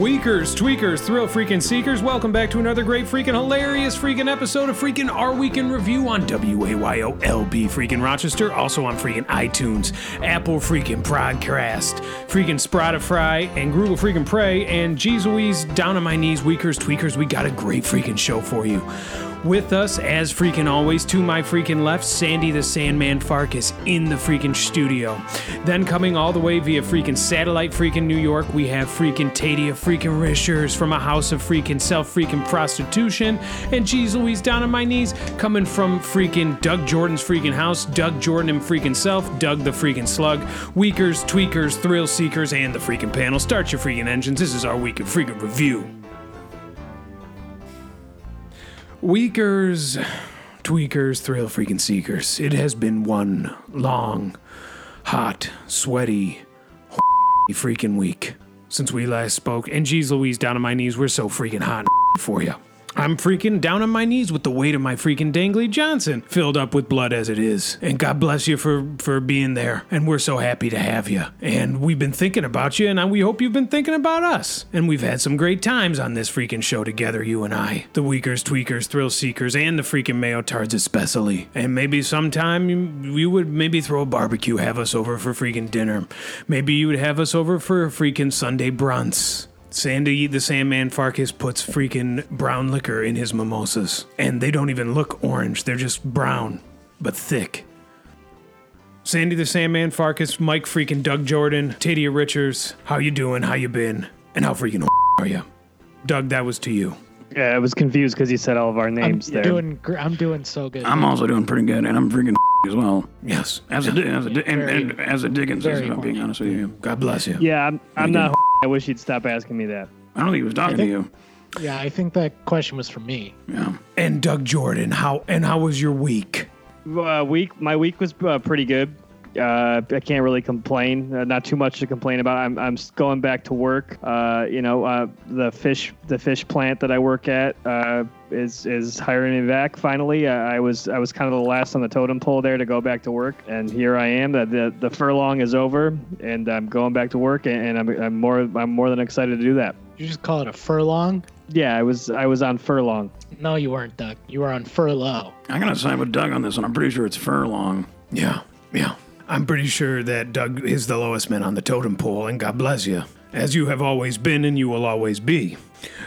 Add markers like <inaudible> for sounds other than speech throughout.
Weakers, tweakers, thrill freaking seekers, welcome back to another great freaking hilarious freaking episode of freaking Our Week in Review on WAYOLB freaking Rochester, also on freaking iTunes, Apple freaking Podcast, freaking Spotify, and Google freaking Play, and Jeez Louise, down on my knees, weakers, tweakers, we got a great freaking show for you. With us, as freaking always, to my freaking left, Sandy the Sandman Farkas in the freaking studio. Then coming all the way via freaking satellite freaking New York, we have freaking Tadia freaking Rishers from a house of freaking self freaking prostitution. And geez Louise, down on my knees, coming from freaking Doug Jordan's freaking house, Doug Jordan and freaking self, Doug the freaking slug, Weakers, Tweakers, Thrill Seekers, and the freaking panel. Start your freaking engines. This is our week of freaking review. Weakers, tweakers, thrill freaking seekers. It has been one long, hot, sweaty, <laughs> freaking week since we last spoke. And geez Louise, down on my knees, we're so freaking hot <laughs> for you. I'm freaking down on my knees with the weight of my freaking dangly Johnson, filled up with blood as it is. And God bless you for for being there. And we're so happy to have you. And we've been thinking about you, and we hope you've been thinking about us. And we've had some great times on this freaking show together, you and I, the Weakers, Tweakers, Thrill Seekers, and the freaking Mayo Tards especially. And maybe sometime you, you would maybe throw a barbecue, have us over for freaking dinner. Maybe you would have us over for a freaking Sunday brunch. Sandy the Sandman Farkas puts freaking brown liquor in his mimosas. And they don't even look orange, they're just brown, but thick. Sandy the Sandman Farkas, Mike freaking Doug Jordan, Tadia Richards, how you doing? How you been? And how freaking are you? Doug, that was to you. Yeah, I was confused because you said all of our names I'm names there. doing. gr- I'm doing so good. I'm also doing pretty good, and I'm freaking <laughs> as well. Yes. As a, as a, and, and as a Dickens, very if I'm being honest with you. God bless you. yeah, I'm, I'm not. I wish you'd stop asking me that. I don't think he was talking to you. yeah, I think that question was for me. Yeah. And Doug Jordan, how and how was your week? Uh, week, my week was uh, pretty good. Uh, I can't really complain. Uh, not too much to complain about. I'm, I'm going back to work. Uh, you know, uh, the fish the fish plant that I work at uh, is is hiring me back. Finally, uh, I was I was kind of the last on the totem pole there to go back to work, and here I am. The the, the furlong is over, and I'm going back to work, and, and I'm, I'm more I'm more than excited to do that. You just call it a furlong? Yeah, I was I was on furlong. No, you weren't, Doug. You were on furlough. I'm going to side with Doug on this one. I'm pretty sure it's furlong. Yeah, yeah. I'm pretty sure that Doug is the lowest man on the totem pole, and God bless you, as you have always been and you will always be.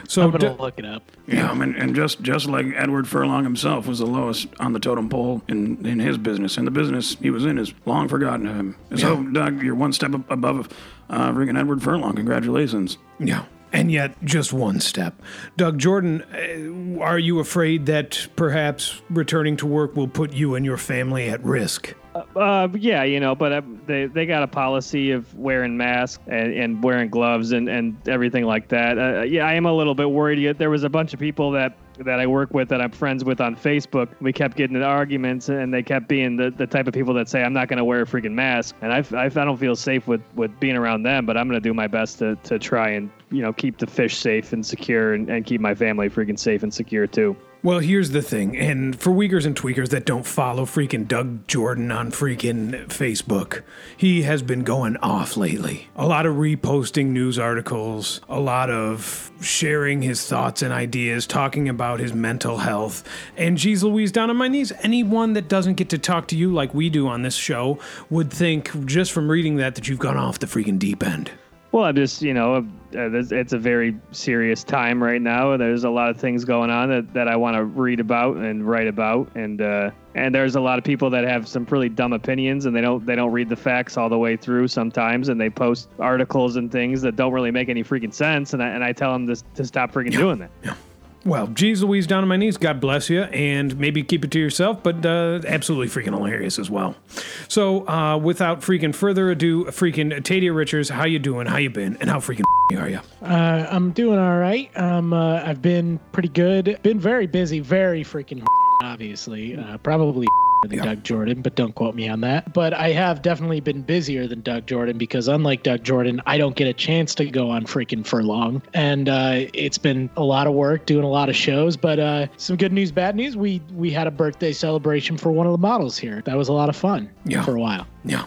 So, I'm gonna Doug- look it up. Yeah, I mean, and just just like Edward Furlong himself was the lowest on the totem pole in, in his business, and the business he was in is long forgotten to him. So, Doug, you're one step above uh, freaking Edward Furlong. Congratulations. yeah. And yet, just one step. Doug Jordan, uh, are you afraid that perhaps returning to work will put you and your family at risk? Uh, yeah, you know, but uh, they they got a policy of wearing masks and, and wearing gloves and, and everything like that. Uh, yeah, I am a little bit worried. Yet There was a bunch of people that that I work with that I'm friends with on Facebook. We kept getting into arguments, and they kept being the, the type of people that say I'm not going to wear a freaking mask, and I, I, I don't feel safe with, with being around them. But I'm going to do my best to, to try and you know keep the fish safe and secure, and, and keep my family freaking safe and secure too. Well, here's the thing, and for weakers and tweakers that don't follow freaking Doug Jordan on freaking Facebook, he has been going off lately. A lot of reposting news articles, a lot of sharing his thoughts and ideas, talking about his mental health. And geez Louise, down on my knees, anyone that doesn't get to talk to you like we do on this show would think, just from reading that, that you've gone off the freaking deep end. Well, I'm just, you know, uh, it's- a very serious time right now. There's a lot of things going on that, that I want to read about and write about, and uh, and there's a lot of people that have some really dumb opinions, and they don't they don't read the facts all the way through sometimes, and they post articles and things that don't really make any freaking sense, and I, and I tell them to, to stop freaking doing that. Well, geez Louise, down on my knees, God bless you, and maybe keep it to yourself, but uh, absolutely freaking hilarious as well. So, uh, without freaking further ado, freaking Tadia Richards, how you doing? How you been? And how freaking <laughs> are you? Uh, I'm doing all right. Um, uh, I've been pretty good. Been very busy. Very freaking <laughs> obviously. Uh, probably than Yeah. Doug Jordan, but don't quote me on that. But I have definitely been busier than Doug Jordan because unlike Doug Jordan, I don't get a chance to go on freaking furlong. And uh, it's been a lot of work doing a lot of shows. But uh, some good news, bad news. We we had a birthday celebration for one of the models here. That was a lot of fun Yeah. for a while. Yeah.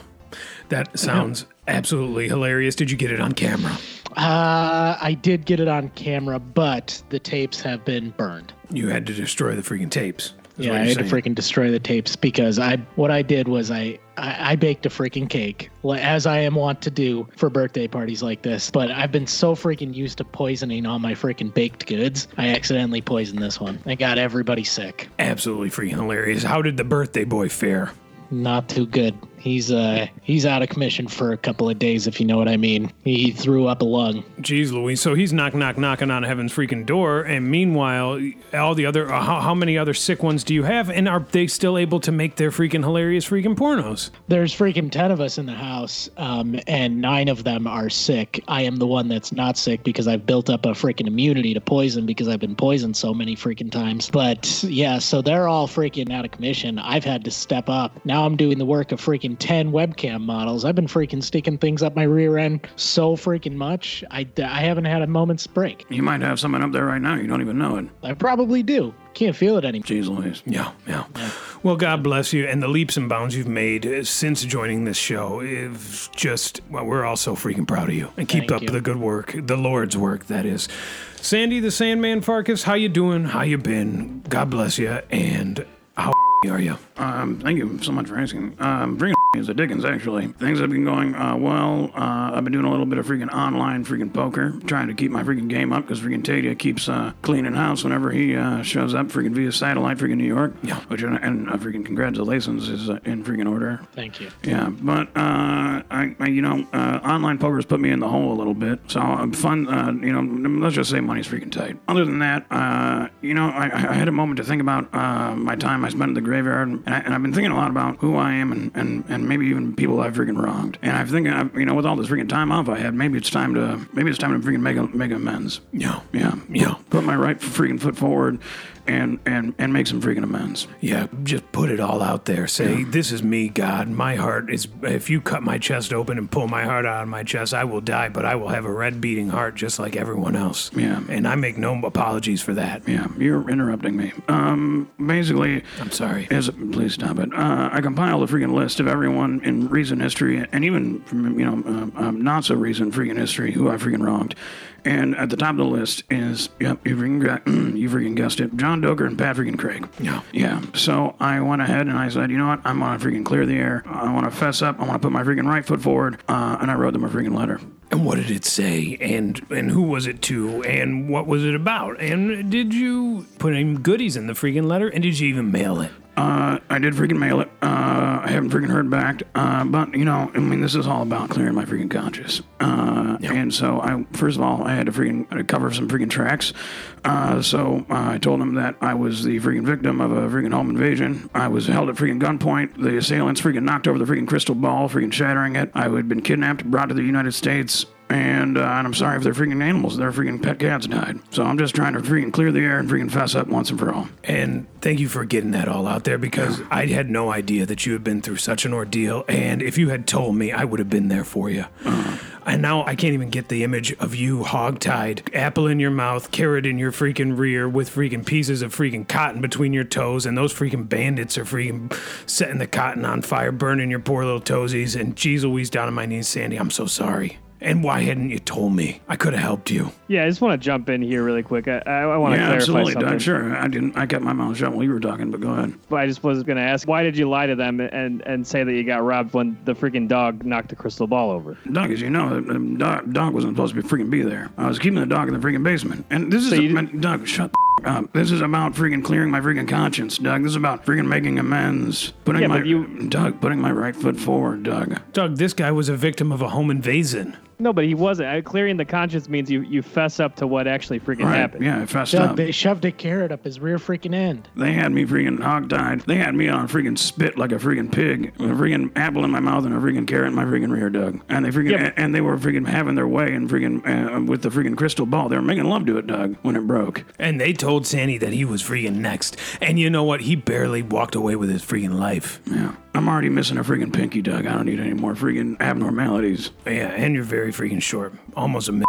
That sounds absolutely hilarious. Did you get it on camera? Uh, I did get it on camera, but the tapes have been burned. You had to destroy the freaking tapes. Yeah, I had to freaking destroy the tapes because I what I did was I, I I baked a freaking cake as I am wont to do for birthday parties like this. But I've been so freaking used to poisoning all my freaking baked goods. I accidentally poisoned this one. I got everybody sick. Absolutely freaking hilarious. How did the birthday boy fare? Not too good. He's uh he's out of commission for a couple of days if you know what I mean. He threw up a lung. Jeez Louise. So he's knock knock knocking on heaven's freaking door, and meanwhile, all the other uh, how, how many other sick ones do you have, and are they still able to make their freaking hilarious freaking pornos? There's freaking 10 of us in the house, um, and nine of them are sick. I am the one that's not sick because I've built up a freaking immunity to poison because I've been poisoned so many freaking times. But yeah, so they're all freaking out of commission. I've had to step up. Now I'm doing the work of freaking 10 webcam models. I've been freaking sticking things up my rear end so freaking much. I, I haven't had a moment's break. You might have someone up there right now. You don't even know it. I probably do. Can't feel it anymore. Jeez Louise. Yeah, yeah. Well, God bless you, and the leaps and bounds you've made uh, since joining this show is just well, we're all so freaking proud of you, and keep Thank up you. the good work, the Lord's work, that is. Sandy the Sandman Farkas, how you doing? How you been? God bless you, and how are you? Um, thank you so much for asking. Um, freaking <laughs> is a Dickens, actually. Things have been going uh, well. Uh, I've been doing a little bit of freaking online freaking poker, trying to keep my freaking game up because freaking Tadia keeps uh, cleaning house whenever he uh, shows up freaking via satellite freaking New York. Yeah. Which, uh, and uh, freaking congratulations is uh, in freaking order. Thank you. Yeah, but uh, I, I, you know, uh, online poker's put me in the hole a little bit. So uh, fun, uh, you know, let's just say money's freaking tight. Other than that, uh, you know, I, I had a moment to think about uh, my time I spent in the graveyard, and, I, and I've been thinking a lot about who I am and, and, and maybe even people I've freaking wronged. And I'm thinking, uh, you know, with all this freaking time off I had, maybe it's time to maybe it's time to freaking make a, make amends. Yeah, Yeah, Yeah. Put my right freaking foot forward, and and and make some freaking amends. yeah. Just put it all out there. Say, this is me, God. My heart is. If you cut my chest open and pull my heart out of my chest, I will die, but I will have a red beating heart just like everyone else. Yeah. and I make no apologies for that. Yeah, you're interrupting me. Um, basically, I'm sorry. As, please stop it. Uh, I compiled a freaking list of everyone in recent history and even from, you know, um, um, not so recent freaking history who I freaking wronged. And at the top of the list is, yep, you freaking, you freaking guessed it, John Doker and Pat freaking Craig. Yeah. Yeah. So I went ahead and I said, you know what? I'm going to freaking clear the air. I want to fess up. I want to put my freaking right foot forward. Uh, and I wrote them a freaking letter. And what did it say? And and who was it to? And what was it about? And did you put any goodies in the freaking letter? And did you even mail it? Uh, I did freaking mail it. Uh, I haven't freaking heard back. Uh, but you know, I mean, this is all about clearing my freaking conscience. Uh, and so I, first of all, I had to freaking I had to cover some freaking tracks. Uh, so uh, I told him that I was the freaking victim of a freaking home invasion. I was held at freaking gunpoint. The assailants freaking knocked over the freaking crystal ball, freaking shattering it. I had been kidnapped, brought to the United States. And, uh, and I'm sorry if they're freaking animals. Their freaking pet cats died. So I'm just trying to freaking clear the air and freaking fess up once and for all. And thank you for getting that all out there because I had no idea that you had been through such an ordeal. And if you had told me, I would have been there for you. And now I can't even get the image of you hog-tied, apple in your mouth, carrot in your freaking rear, with freaking pieces of freaking cotton between your toes, and those freaking bandits are freaking setting the cotton on fire, burning your poor little toesies. And geez Louise, down on my knees, Sandy, I'm so sorry. And why hadn't you told me? I could have helped you. Yeah, I just want to jump in here really quick. I, I, I want to Yeah, clarify absolutely, something. Doug. Sure, I didn't. I kept my mouth shut while you were talking, but go ahead. But I just was going to ask, why did you lie to them and, and say that you got robbed when the freaking dog knocked the crystal ball over? Doug, as you know, the the dog, dog wasn't supposed to be freaking be there. I was keeping the dog in the freaking basement, and this is So a, you man, Doug. Shut the up. This is about freaking clearing my freaking conscience, Doug. This is about freaking making amends. Putting Yeah, my you- Doug, putting my right foot forward, Doug. Doug, this guy was a victim of a home invasion. No, but he wasn't. Uh, Clearing the conscience means you, you fess up to what actually freaking Right? happened. Yeah, I fessed Doug, up. they shoved a carrot up his rear freaking end. They had me freaking hog-tied. They had me on a freaking spit like a freaking pig, with a freaking apple in my mouth and a freaking carrot in my freaking rear, Doug. And they freaking Yep. and they were freaking having their way and freaking uh, with the freaking crystal ball. They were making love to it, Doug, when it broke. And they told Sandy that he was freaking next. And you know what? He barely walked away with his freaking life. Yeah, I'm already missing a freaking pinky, Doug. I don't need any more freaking abnormalities. Yeah, and you're very freaking short. Almost a mi-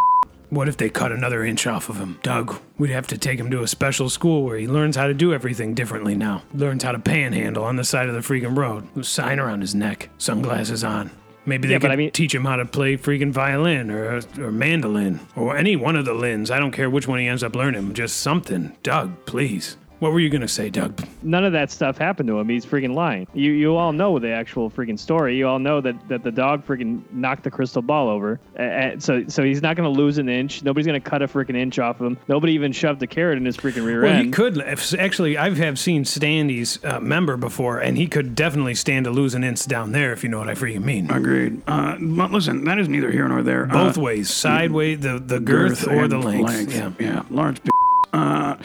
What if they cut another inch off of him? Doug, we'd have to take him to a special school where he learns how to do everything differently now. Learns how to panhandle on the side of the freaking road. With a sign around his neck, sunglasses on. Maybe they Yeah, could I mean- teach him how to play freaking violin or or mandolin or any one of the lins. I don't care which one he ends up learning. Just something. Doug, please. What were you gonna say, Doug? None of that stuff happened to him. He's freaking lying. You you all know the actual freaking story. You all know that, that the dog freaking knocked the crystal ball over. Uh, so so he's not going to lose an inch. Nobody's going to cut a freaking inch off of him. Nobody even shoved a carrot in his freaking rear end. Well, he could if- actually. I have seen Sandy's uh, member before, and he could definitely stand to lose an inch down there, if you know what I freaking mean. Agreed. Uh, but listen, that is neither here nor there. Both uh, ways, sideways, the the girth, or the length. Yeah. yeah, large. p- Uh,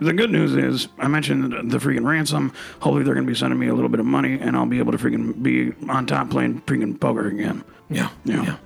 the good news is, I mentioned the, freaking ransom. Hopefully, they're going to be sending me a little bit of money, and I'll be able to freaking be on top playing freaking poker again. yeah, Yeah. yeah.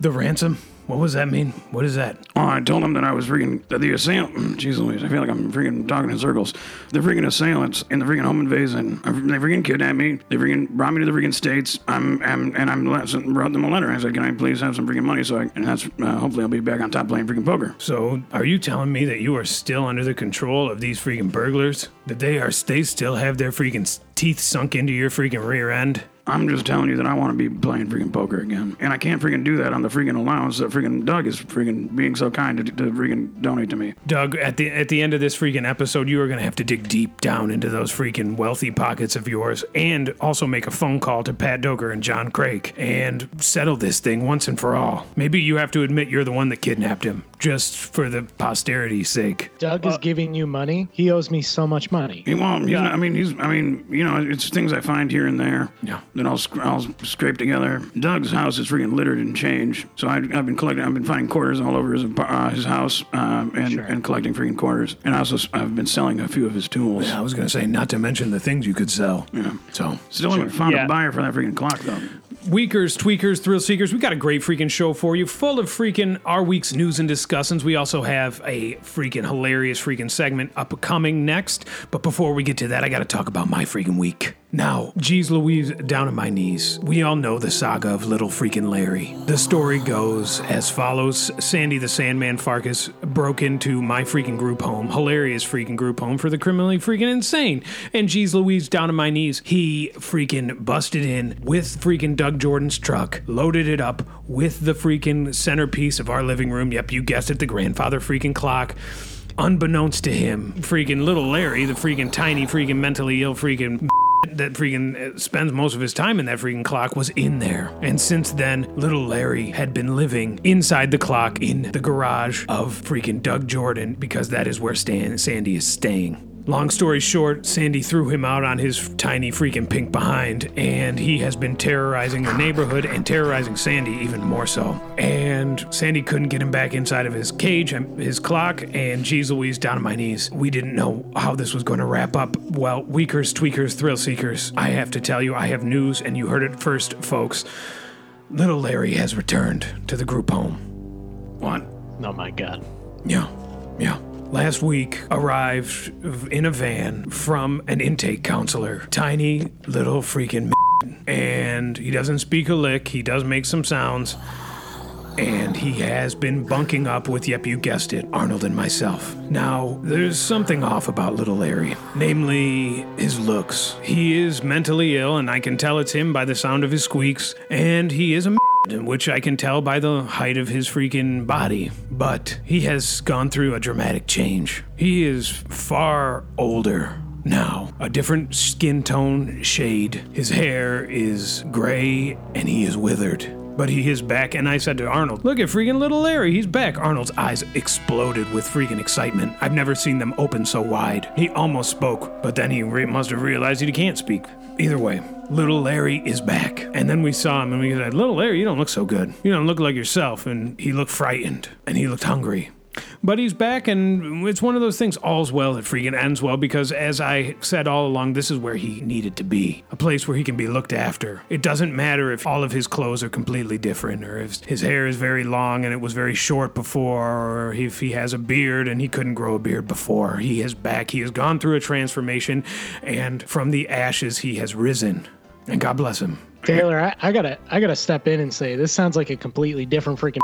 The ransom. What does that mean? What is that? Oh, I told them that I was freaking that the assailant. <clears throat> Jeez Louise, I feel like I'm freaking talking in circles. The freaking assailants in the freaking home invasion. uh, They freaking kidnapped me. They freaking brought me to the freaking states. I'm, I'm and I'm wrote them a letter. I said, can I please have some freaking money? So I and that's uh, hopefully I'll be back on top playing freaking poker. So, are you telling me that you are still under the control of these freaking burglars? That they are, they still have their freaking teeth sunk into your freaking rear end? I'm just telling you that I want to be playing freaking poker again, and I can't freaking do that on the freaking allowance that freaking Doug is freaking being so kind to, to freaking donate to me. Doug, at the at the end of this freaking episode, you are going to have to dig deep down into those freaking wealthy pockets of yours, and also make a phone call to Pat Doker and John Craig and settle this thing once and for all. Maybe you have to admit you're the one that kidnapped him, just for the posterity's sake. Doug is uh, giving you money. He owes me so much money. He won't. He's not, I mean, he's. I mean, you know, it's things I find here and there. Yeah. That I'll I'll scrape together. Doug's house is freaking littered in change. So I, I've been collecting. I've been finding quarters all over his uh, his house, um, and and collecting freaking quarters. And I also, s- I've been selling a few of his tools. Yeah, I was going to say, not to mention the things you could sell. Yeah. So, Still haven't found Yeah. a buyer for that freaking clock though. Weakers, tweakers, thrill seekers, we got a great freaking show for you, full of freaking our week's news and discussions. We also have a freaking hilarious freaking segment upcoming next. But before we get to that, I got to talk about my freaking week. Now, geez Louise, down on my knees. We all know the saga of little freaking Larry. The story goes as follows Sandy the Sandman Farkas broke into my freaking group home, hilarious freaking group home for the criminally freaking insane. And geez Louise, down on my knees, he freaking busted in with freaking Doug Jordan's truck, loaded it up with the freaking centerpiece of our living room. Yep, you guessed it, the grandfather freaking clock. Unbeknownst to him, freaking little Larry, the freaking tiny, freaking mentally ill, freaking that freaking uh, spends most of his time in that freaking clock was in there. And since then, little Larry had been living inside the clock in the garage of freaking Doug Jordan because that is where Stan, Sandy is staying. Long story short, Sandy threw him out on his tiny freaking pink behind, and he has been terrorizing the neighborhood and terrorizing Sandy even more so. And Sandy couldn't get him back inside of his cage, um, his clock, and geez Louise, down on my knees. We didn't know how this was going to wrap up. Well, Weakers, Tweakers, Thrill Seekers, I have to tell you, I have news, and you heard it first, folks. Little Larry has returned to the group home. What? Oh my god. Yeah, yeah. Last week arrived in a van from an intake counselor. Tiny little freaking and he doesn't speak a lick. He does make some sounds. And he has been bunking up with, yep, you guessed it, Arnold and myself. Now, there's something off about little Larry, namely his looks. He is mentally ill, and I can tell it's him by the sound of his squeaks, and he is a which I can tell by the height of his freaking body. But he has gone through a dramatic change. He is far older now, a different skin tone shade. His hair is gray and he is withered. But he is back, and I said to Arnold, Look at freaking little Larry, he's back. Arnold's eyes exploded with freaking excitement. I've never seen them open so wide. He almost spoke, but then he re- must have realized he can't speak. Either way, little Larry is back. And then we saw him and we said, Little Larry, you don't look so good. You don't look like yourself. And he looked frightened and he looked hungry. But he's back, and it's one of those things. All's well that freaking ends well because, as I said all along, this is where he needed to be a place where he can be looked after. It doesn't matter if all of his clothes are completely different, or if his hair is very long and it was very short before, or if he has a beard and he couldn't grow a beard before. He is back. He has gone through a transformation, and from the ashes, he has risen. And God bless him. Taylor, I, I gotta I gotta step in and say this sounds like a completely different freaking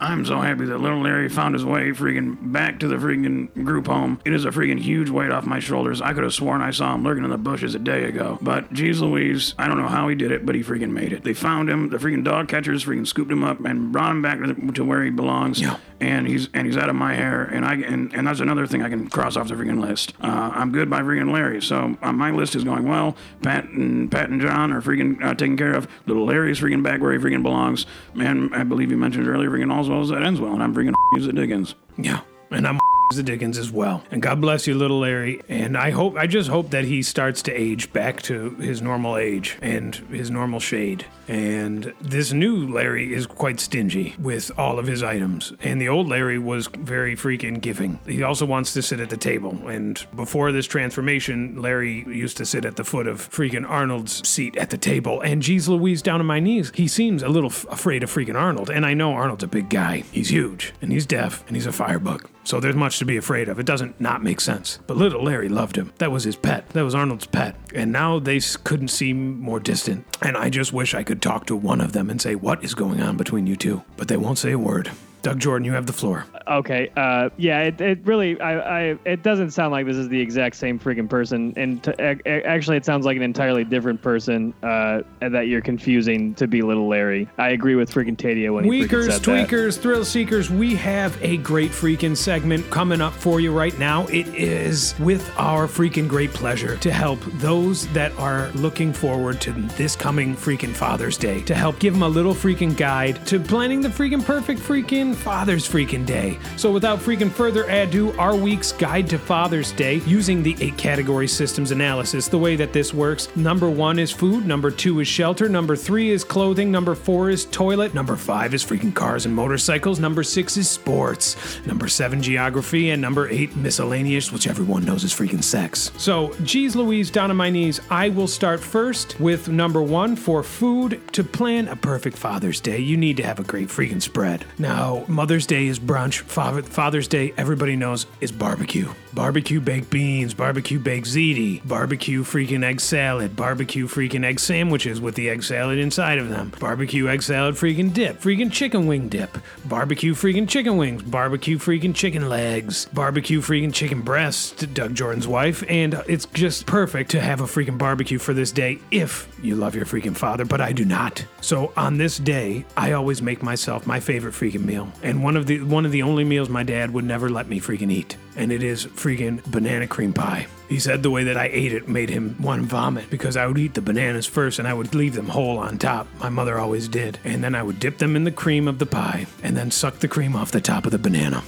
I'm so happy that little Larry found his way freaking back to the freaking group home. It is a freaking huge weight off my shoulders. I could have sworn I saw him lurking in the bushes a day ago. But geez Louise, I don't know how he did it, but he freaking made it. They found him. The freaking dog catchers freaking scooped him up and brought him back to, the, to where he belongs. Yeah. And he's and he's out of my hair. And I and, and that's another thing I can cross off the freaking list. Uh, I'm good by freaking Larry. So uh, my list is going well. Pat and Pat and John are freaking uh, taken care of. Little Larry's freaking back where he freaking belongs. Man, I believe you mentioned earlier, freaking all's well as that ends well. And I'm use the Dickens. Yeah. And I'm the Dickens as well. And God bless you, little Larry. And I hope, I just hope that he starts to age back to his normal age and his normal shade. And this new Larry is quite stingy with all of his items. And the old Larry was very freaking giving. He also wants to sit at the table. And before this transformation, Larry used to sit at the foot of freaking Arnold's seat at the table. And geez Louise, down on my knees, he seems a little f- afraid of freaking Arnold. And I know Arnold's a big guy. He's huge, and he's deaf, and he's a firebug. So there's much to be afraid of. It doesn't not make sense. But little Larry loved him. That was his pet. That was Arnold's pet. And now they couldn't seem more distant. And I just wish I could talk to one of them and say, What is going on between you two? But they won't say a word. Doug Jordan, you have the floor. Okay. Uh, yeah. It, it really. I, I. It doesn't sound like this is the exact same freaking person. And to, ac- ac- actually, it sounds like an entirely different person. Uh, and that you're confusing to be Little Larry. I agree with freaking Tadia when he Weakers, said that. tweakers, thrill seekers, we have a great freaking segment coming up for you right now. It is with our freaking great pleasure to help those that are looking forward to this coming freaking Father's Day, to help give them a little freaking guide to planning the freaking perfect freaking Father's freaking Day. So without freaking further ado, our week's guide to Father's Day using the eight category systems analysis. The way that this works number one is food, number two is shelter, number three is clothing, number four is toilet, number five is freaking cars and motorcycles, number six is sports, number seven, geography, and number eight, miscellaneous, which everyone knows is freaking sex. So, geez Louise, down on my knees, I will start first with number one for food. To plan a perfect Father's Day, you need to have a great freaking spread. Now, Mother's Day is brunch, Fa- Father's Day, everybody knows, is barbecue. Barbecue baked beans, barbecue baked ziti, barbecue freaking egg salad, barbecue freaking egg sandwiches with the egg salad inside of them, barbecue egg salad freaking dip, freaking chicken wing dip, barbecue freaking chicken wings, barbecue freaking chicken legs, barbecue freaking chicken breasts, to Doug Jordan's wife, and it's just perfect to have a freaking barbecue for this day if you love your freaking father, but I do not. So on this day, I always make myself my favorite freaking meal, and one of the one of the only meals my dad would never let me freaking eat, and it is freaking banana cream pie. He said the way that I ate it made him want to vomit because I would eat the bananas first and I would leave them whole on top. My mother always did. And then I would dip them in the cream of the pie and then suck the cream off the top of the banana.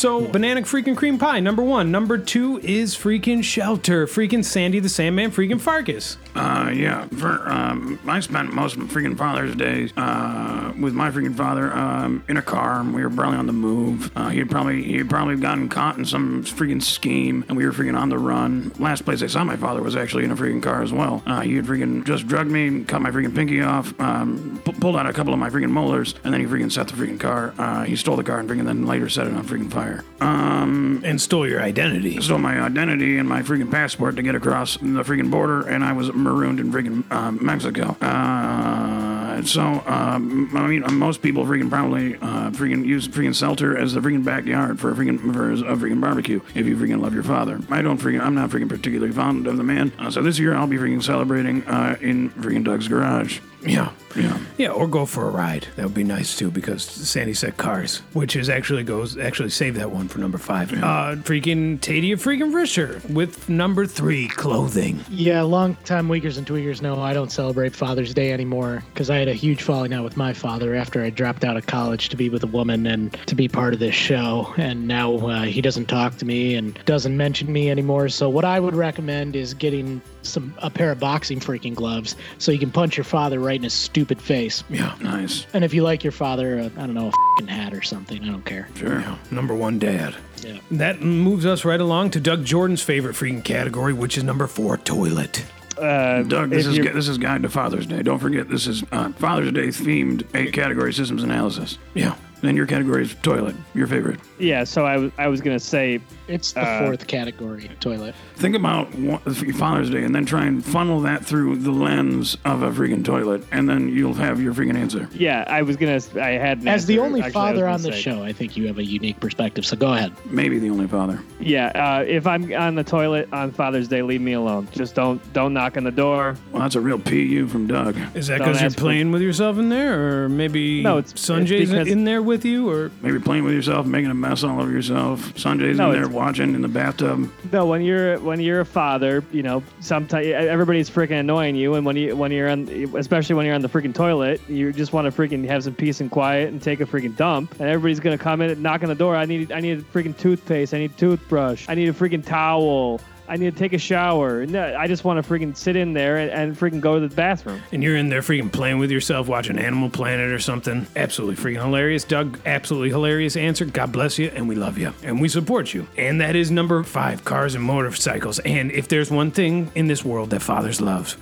So, banana freaking cream pie, number one. Number two is freaking shelter. Freaking Sandy the Sandman, freaking Farkas. Uh, yeah. For, um, I spent most of my freaking Father's Days uh, with my freaking father um, in a car. and We were probably on the move. Uh, he'd probably he had probably gotten caught in some freaking scheme, and we were freaking on the run. Last place I saw my father was actually in a freaking car as well. Uh, he had freaking just drugged me, cut my freaking pinky off, um, pu- pulled out a couple of my freaking molars, and then he freaking set the freaking car. Uh, he stole the car and freaking then later set it on freaking fire. Um, And stole your identity. stole my identity and my freaking passport to get across the freaking border, and I was marooned in freaking um, Mexico. Uh, so, um, I mean, most people freaking probably uh, freaking use freaking shelter as the freaking backyard for a freaking for a freaking barbecue if you freaking love your father. I don't freaking, I'm not freaking particularly fond of the man. Uh, so this year I'll be freaking celebrating uh, in freaking Doug's garage. Yeah. Yeah. Yeah, or go for a ride. That would be nice too, because Sandy said cars, which is actually goes actually save that one for number five. Uh, freaking Tadia freaking Risher with number three clothing. Yeah, long time weakers and tweakers know I don't celebrate Father's Day anymore because I had a huge falling out with my father after I dropped out of college to be with a woman and to be part of this show. And now uh, he doesn't talk to me and doesn't mention me anymore. So what I would recommend is getting some a pair of boxing freaking gloves so you can punch your father right in his stupid face. Yeah, Nice. And if you like your father, uh, I don't know, a fucking hat or something. I don't care. Sure. yeah. Number one dad. Yeah. That moves us right along to Doug Jordan's favorite freaking category, which is number four, toilet. Uh, Doug, this is you're- this is Guide to Father's Day. Don't forget, this is uh, Father's Day themed eight category systems analysis. Yeah. Then your category is toilet. Your favorite. Yeah, so I was I was gonna say It's the Uh, fourth category, toilet. Think about one- Father's Day and then try and funnel that through the lens of a freaking toilet, and then you'll have your freaking answer. yeah, I was gonna I had an As the answer. only Actually, I was father gonna on the say- show, I think you have a unique perspective. So go ahead. Maybe the only father. Yeah, uh, if I'm on the toilet on Father's Day, leave me alone. Just don't don't knock on the door. Well, that's a real PU from Doug. Is that Don't because you're ask for- playing with yourself in there, or maybe No, it's- it's Sanjay's because- in there with you, or Maybe playing with yourself, making a mess all over yourself. Sanjay's No, in there it's- watching in the bathtub. No, when you're when you're a father, you know, sometimes everybody's freaking annoying you, and when you when you're on, especially when you're on the freaking toilet, you just want to freaking have some peace and quiet and take a freaking dump, and everybody's gonna come in and knock on the door. I need I need a freaking toothpaste. I need a toothbrush. I need a freaking towel. I need to take a shower. No, I just want to freaking sit in there and, and freaking go to the bathroom. and you're in there freaking playing with yourself, watching Animal Planet or something. Absolutely freaking hilarious. Doug, absolutely hilarious answer. God bless you, and we love you, and we support you. And that is number five cars and motorcycles. And if there's one thing in this world that fathers love,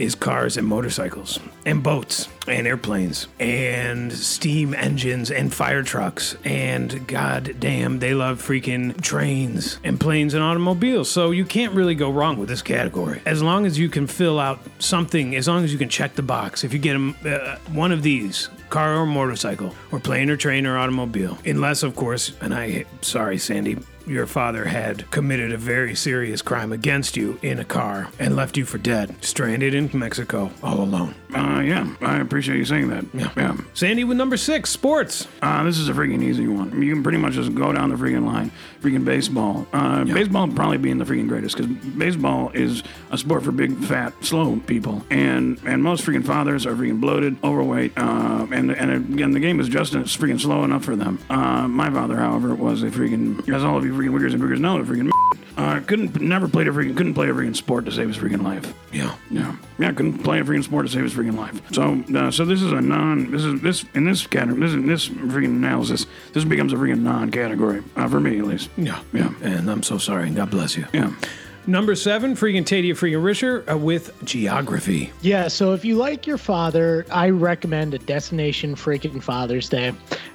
is cars and motorcycles and boats and airplanes and steam engines and fire trucks and god damn they love freaking trains and planes and automobiles. So you can't really go wrong with this category. As long as you can fill out something as long as you can check the box. If you get uh, one of these car or motorcycle or plane or train or automobile unless of course and i sorry sandy your father had committed a very serious crime against you in a car and left you for dead, stranded in Mexico all alone. Uh, yeah, I appreciate you saying that. Yeah. yeah. Sandy with number six, sports. Uh, this is a freaking easy one. You can pretty much just go down the freaking line. Freaking baseball. Uh, Baseball probably being the freaking greatest because baseball is a sport for big, fat, slow people, and and most freaking fathers are freaking bloated, overweight, uh, and and again the game is just freaking slow enough for them. Uh, my father, however, was a freaking as all of you freaking wiggers and wiggers know, a freaking uh, couldn't never played a freaking couldn't play a freaking sport to save his freaking life. Yeah. Yeah, yeah, couldn't play a freaking sport to save his freaking life. So, uh, so this is a non. This is this in this category. This in this freaking analysis. This becomes a freaking non-category uh, for me at least. Yeah. Yeah. And I'm so sorry. God bless you. Yeah. Number seven, freaking Tadia freaking Risher uh, with geography. Yeah, so if you like your father, I recommend a Destination Freaking Father's Day.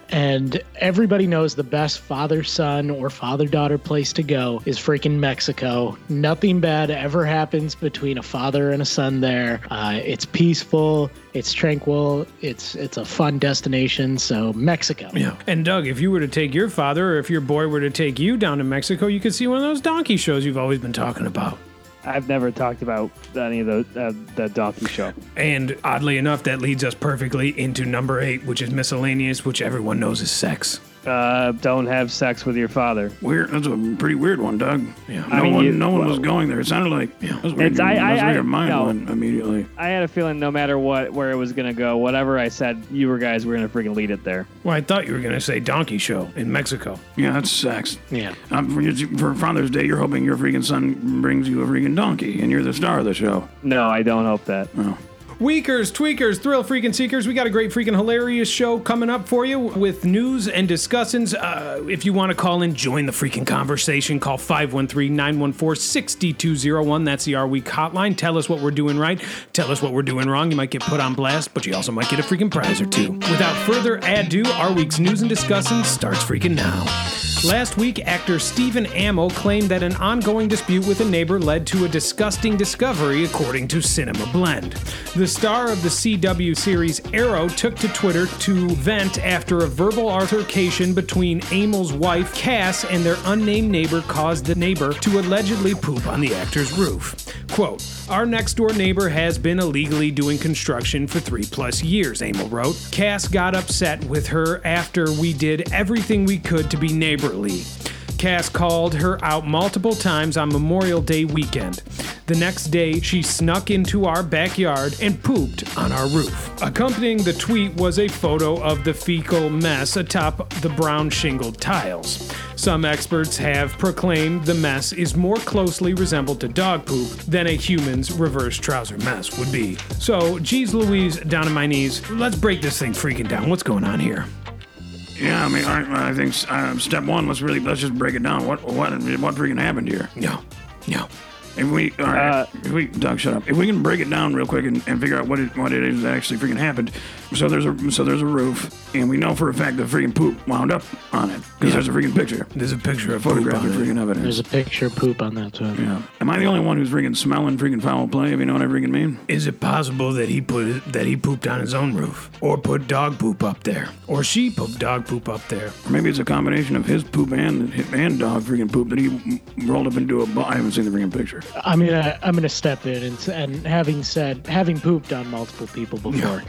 And everybody knows the best father son or father daughter place to go is freaking Mexico. Nothing bad ever happens between a father and a son there. Uh, it's peaceful, it's tranquil, it's it's a fun destination. So Mexico. Yeah. And Doug, if you were to take your father or if your boy were to take you down to Mexico, you could see one of those donkey shows you've always been talking about. I've never talked about any of the uh, donkey show. And oddly enough, that leads us perfectly into number eight, which is miscellaneous, which everyone knows is sex. Uh, don't have sex with your father. Weird. That's a pretty weird one, Doug. Yeah. No I mean, one. you- no one was going there. It sounded like. Yeah. That was It's- making, I- that was I- making I- mind no. went immediately. I had a feeling no matter what, where it was gonna go, whatever I said, you were guys were gonna freaking lead it there. Well, I thought you were going to say donkey show in Mexico. Yeah, that's sex. Yeah. Um, for, for Father's Day, you're hoping your freaking son brings you a freaking donkey, and you're the star of the show. No, I don't hope that. Oh. Weakers, tweakers, thrill freaking seekers, we got a great freaking hilarious show coming up for you with news and discussions. Uh, if you want to call in, join the freaking conversation. Call 513 914 6201. That's the Our Week hotline. Tell us what we're doing right. Tell us what we're doing wrong. You might get put on blast, but you also might get a freaking prize or two. Without further ado, our week's news and discussion starts freaking now. Last week, actor Stephen Amell claimed that an ongoing dispute with a neighbor led to a disgusting discovery, according to Cinema Blend. The star of the CW series Arrow took to Twitter to vent after a verbal altercation between Amell's wife, Cass, and their unnamed neighbor caused the neighbor to allegedly poop on the actor's roof. Quote, Our next door neighbor has been illegally doing construction for three plus years, Amell wrote. Cass got upset with her after we did everything we could to be neighborly. Cass called her out multiple times on Memorial Day weekend. The next day, she snuck into our backyard and pooped on our roof. Accompanying the tweet was a photo of the fecal mess atop the brown shingled tiles. Some experts have proclaimed the mess is more closely resembled to dog poop than a human's reverse trouser mess would be. So, geez Louise, down on my knees, let's break this thing freaking down. What's going on here? Yeah, I mean, I, I think uh, step one. Let's really let's just break it down. What what what freaking happened here? No, no. If we, all right, Uh, if we, Doug, shut up. If we can break it down real quick and, and figure out what it what it is that actually freaking happened. So there's a so there's a roof, and we know for a fact that freaking poop wound up on it because there's a freaking picture, There's a picture of poop photographic it. freaking evidence. There's a picture of poop on that too. yeah. Am I the only one who's freaking smelling freaking foul play? If you know what I freaking mean? Is it possible that he put that he pooped on his own roof, or put dog poop up there, or she put dog poop up there? Or maybe it's a combination of his poop and and dog freaking poop that he rolled up into a. bu- I haven't seen the freaking picture. I'm gonna I'm gonna step in and, and having said having pooped on multiple people before,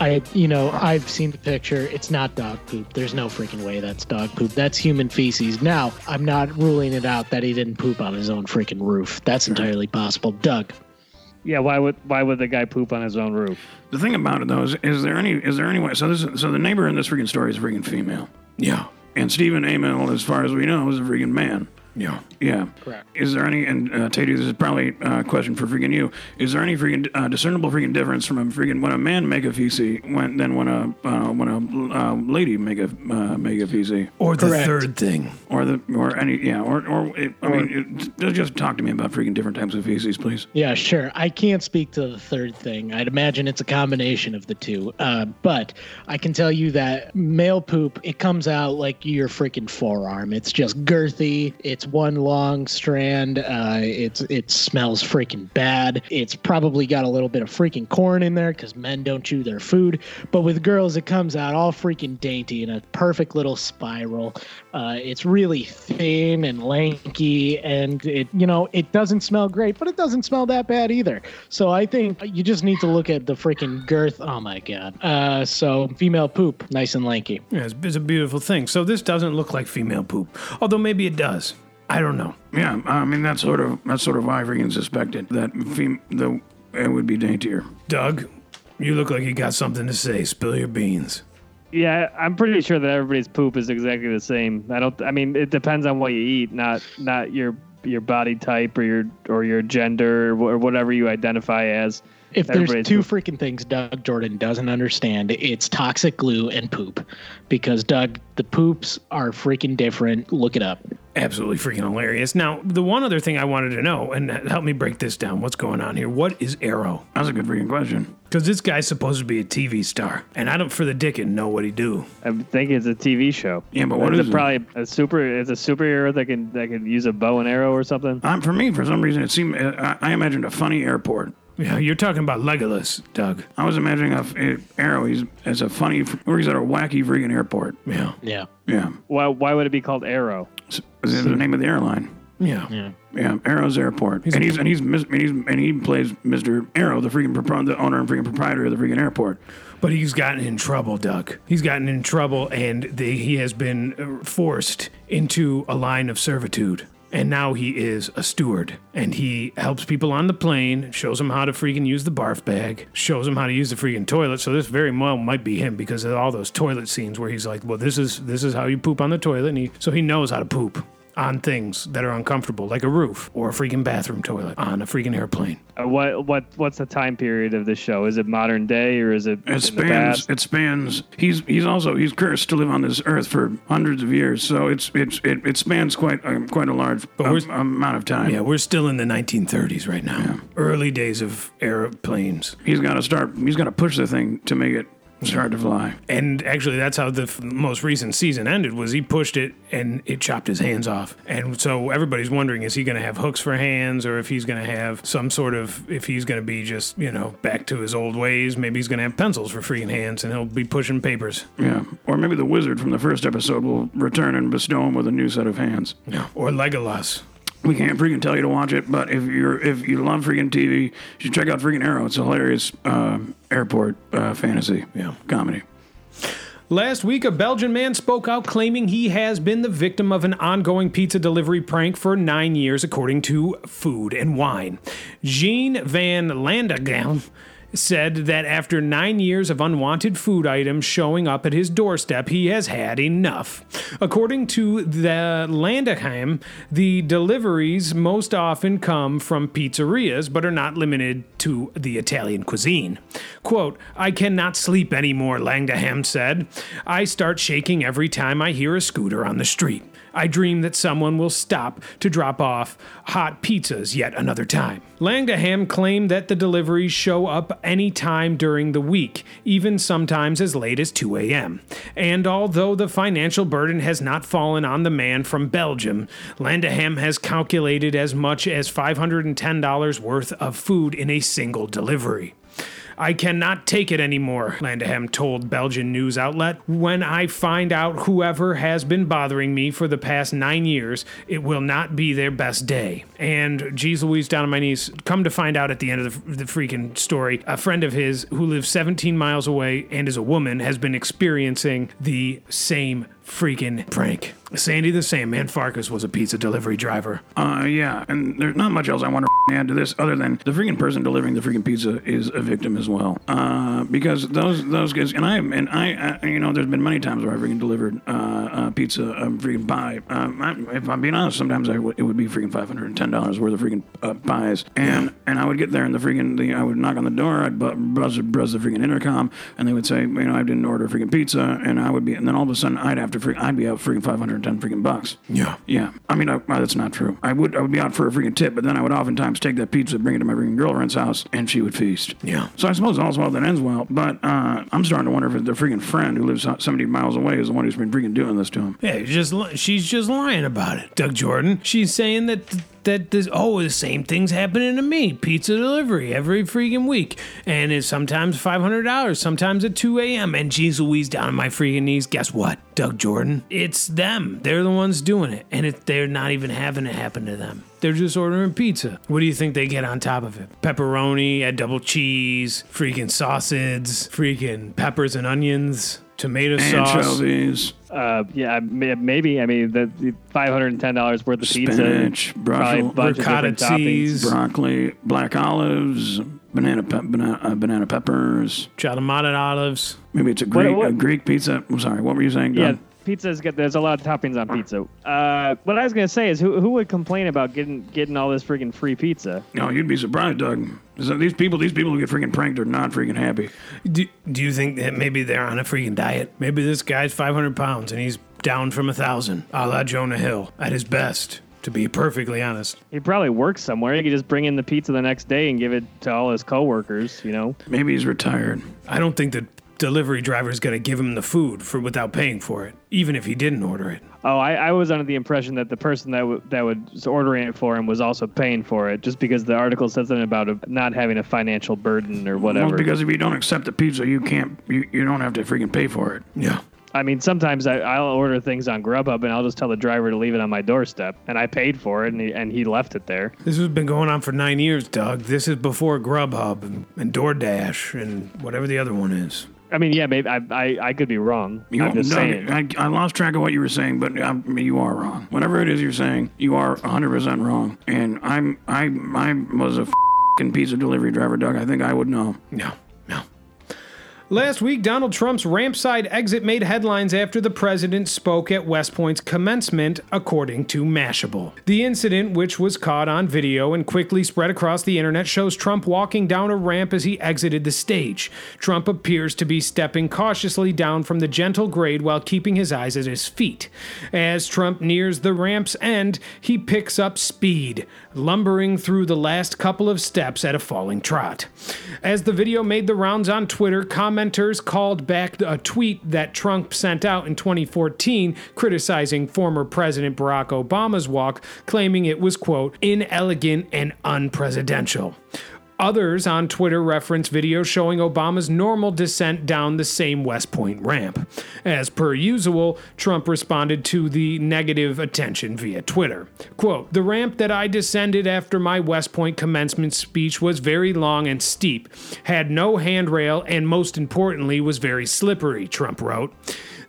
I you know I've seen the picture. It's not dog poop. There's no freaking way that's dog poop. That's human feces. Now I'm not ruling it out that he didn't poop on his own freaking roof. That's entirely possible. Doug, Yeah, why would why would the guy poop on his own roof? The thing about it though is, is there any is there any way? So this is, so the neighbor in this freaking story is a freaking female, Yeah, and Stephen Amell, as far as we know, is a freaking man. Yeah. Yeah. Correct. Is there any, and uh, Tatey, this is probably a question for freaking you. Is there any freaking uh, discernible freaking difference from a freaking when a man make a feces when then when a uh, when a uh, lady make a uh, make a feces Or the Correct. third thing. or the or any yeah or or it, I mean it, just talk to me about freaking different types of feces, please. Yeah, sure. I can't speak to the third thing. I'd imagine it's a combination of the two. Uh, but I can tell you that male poop, it comes out like your freaking forearm. It's just girthy. It's one long strand. Uh, it's it smells freaking bad. It's probably got a little bit of freaking corn in there because men don't chew their food. But with girls, it comes out all freaking dainty in a perfect little spiral. Uh, it's really thin and lanky, and it you know it doesn't smell great, but it doesn't smell that bad either. So I think you just need to look at the freaking girth. Oh my god! Uh, so female poop, nice and lanky. Yeah, it's, it's a beautiful thing. So this doesn't look like female poop, although maybe it does. I don't know. Yeah, I mean that's sort of that's sort of why I freaking suspected that fem- the it would be daintier. Doug, you look like you got something to say. Spill your beans. Yeah, I'm pretty sure that everybody's poop is exactly the same. I don't. I mean, it depends on what you eat, not not your your body type or your or your gender or, or whatever you identify as. If there's two poop. freaking things Doug Jordan doesn't understand, it's toxic glue and poop. Because Doug, the poops are freaking different. Look it up. Absolutely freaking hilarious. Now, the one other thing I wanted to know, and help me break this down. What's going on here? What is Arrow? That's a good freaking question. Because this guy's supposed to be a TV star, and I don't, for the dickens, know what he do. I think it's a TV show. Yeah, but what it's is it? probably a super. It's a superhero that can that can use a bow and arrow or something. Um, for me, for some reason, it seemed I, I imagined a funny airport. Yeah, you're talking about Legolas, Doug. I was imagining a, a Arrow. He's as a funny, or he's at a wacky freaking airport. Yeah, Yeah. Yeah, Why why would it be called Arrow? Is it the name of the airline. yeah. Yeah. Yeah, Arrow's Airport, and he's and he's and he's and he plays Mr. Arrow, the freaking propri- the owner and freaking proprietor of the freaking airport. But he's gotten in trouble, Doug. He's gotten in trouble, and they, he has been uh, forced into a line of servitude. And now he is a steward, and he helps people on the plane, shows them how to freaking use the barf bag, shows them how to use the freaking toilet. So this very well might be him because of all those toilet scenes where he's like, "Well, this is this is how you poop on the toilet," and he so he knows how to poop on things that are uncomfortable, like a roof or a freaking bathroom toilet on a freaking airplane. Uh, what what what's the time period of this show? Is it modern day or is it It in the spans. past? It spans. He's he's also he's cursed to live on this earth for hundreds of years. So it's it's it, it spans quite um, quite a large um, amount of time. Yeah, we're still in the 1930s right now, early days of airplanes. He's got to start. He's got to push the thing to make it start to fly. And actually, that's how the f- most recent season ended. Was he pushed it and it chopped his hands off. And so everybody's wondering: is he going to have hooks for hands, or if he's going to have some sort of, if he's going to be just you know back to his old ways? Maybe he's going to have pencils for freaking hands, and he'll be pushing papers. Yeah. Or maybe the wizard from the first episode will return and bestow him with a new set of hands. Yeah, or Legolas. We can't freaking tell you to watch it, but if you're if you love freaking TV, you should check out freaking Arrow. It's a hilarious uh, airport uh, fantasy Yeah. comedy. Last week, a Belgian man spoke out claiming he has been the victim of an ongoing pizza delivery prank for nine years, according to Food and Wine. Jean van Landeghem said that after nine years of unwanted food items showing up at his doorstep, he has had enough. According to the Landaham, the deliveries most often come from pizzerias, but are not limited to the Italian cuisine. Quote, I cannot sleep anymore, Langdaham said. I start shaking every time I hear a scooter on the street. I dream that someone will stop to drop off hot pizzas yet another time. Langdaham claimed that the deliveries show up any time during the week, even sometimes as late as 2 a.m. And although the financial burden has not fallen on the man from Belgium, Landaham has calculated as much as $510 worth of food in a single delivery. I cannot take it anymore, Landaham told Belgian news outlet. When I find out whoever has been bothering me for the past nine years, it will not be their best day. And geez Louise, down on my knees, come to find out at the end of the, the freaking story, a friend of his who lives 17 miles away and is a woman has been experiencing the same freaking prank. Sandy the Sandman Farkas was a pizza delivery driver. Uh, yeah, and there's not much else I want to add to this other than the freaking person delivering the freaking pizza is a victim as well. Uh, because those those guys and I and I, I you know there's been many times where I freaking delivered uh, uh pizza um, freaking pie. Um, I, if I'm being honest, sometimes I w- it would be freaking five hundred and ten dollars worth of freaking uh, pies, and and I would get there and the freaking the, I would knock on the door, I'd bu- buzz buzz the freaking intercom, and they would say you know I didn't order freaking pizza, and I would be and then all of a sudden I'd have to freaking I'd be out freaking five hundred and ten freaking bucks. Yeah. Yeah, I mean, I, well, that's not true. I would, I would be out for a freaking tip, but then I would oftentimes take that pizza, bring it to my freaking girlfriend's house, and she would feast. Yeah. So I suppose all's well that ends well, but uh, I'm starting to wonder if the freaking friend who lives 70 miles away is the one who's been freaking doing this to him. Yeah, he's just li- she's just lying about it. Doug Jordan. She's saying that that this oh the same thing's happening to me. Pizza delivery every freaking week, and it's sometimes five hundred dollars, sometimes at two a.m. And geez Louise, down on my freaking knees. Guess what, Doug Jordan? It's them. They're the ones doing it, and it, they're not even having it happen to them. They're just ordering pizza. What do you think they get on top of it? Pepperoni, add double cheese, freaking sausage, freaking peppers and onions, tomato sauce. Anchovies, Uh, yeah, maybe. I mean, the, the five hundred and ten dollars worth of pizza, spinach, probably a brussels, ricotta cheese. broccoli, black olives, banana, pe- banana, uh, banana peppers. Chatamatted olives. Maybe it's a Greek, what- a Greek pizza. I'm sorry, what were you saying? Yeah, Doug? pizza's got. There's a lot of toppings on pizza. Uh, what I was gonna say is, who who would complain about getting getting all this freaking free pizza? No, you'd be surprised, Doug. So these people, these people who get freaking pranked are not freaking happy. Do, do you think that maybe they're on a freaking diet? Maybe this guy's 500 pounds and he's down from a thousand, a la Jonah Hill at his best. To be perfectly honest, He probably works somewhere. He could just bring in the pizza the next day and give it to all his coworkers. You know. Maybe he's retired. I don't think the delivery driver's gonna give him the food for without paying for it, even if he didn't order it. Oh, I, I was under the impression that the person that w- that was ordering it for him was also paying for it, just because the article said something about it not having a financial burden or whatever. Well, whatever. because if you don't accept the pizza, you can't. You, you don't have to freaking pay for it. Yeah. I mean, sometimes I, I'll order things on Grubhub and I'll just tell the driver to leave it on my doorstep, and I paid for it, and he, and he left it there. This has been going on for nine years, Doug. This is before Grubhub and, and DoorDash and whatever the other one is. I mean, yeah, maybe I I, I could be wrong. You, I'm just no, saying. I, I lost track of what you were saying, but I mean, you are wrong. Whatever it is you're saying, you are 100 percent wrong. And I'm I I was a fing pizza delivery driver, Doug. I think I would know. No, no. Last week, Donald Trump's ramp side exit made headlines after the president spoke at West Point's commencement, according to Mashable. The incident, which was caught on video and quickly spread across the internet, shows Trump walking down a ramp as he exited the stage. Trump appears to be stepping cautiously down from the gentle grade while keeping his eyes at his feet. As Trump nears the ramp's end, he picks up speed, lumbering through the last couple of steps at a falling trot. As the video made the rounds on Twitter, commenters called back a tweet that Trump sent out in 2014 criticizing former President Barack Obama's walk, claiming it was, quote, inelegant and unpresidential. Others on Twitter reference videos showing Obama's normal descent down the same West Point ramp. As per usual, Trump responded to the negative attention via Twitter. Quote, The ramp that I descended after my West Point commencement speech was very long and steep, had no handrail, and most importantly, was very slippery, Trump wrote.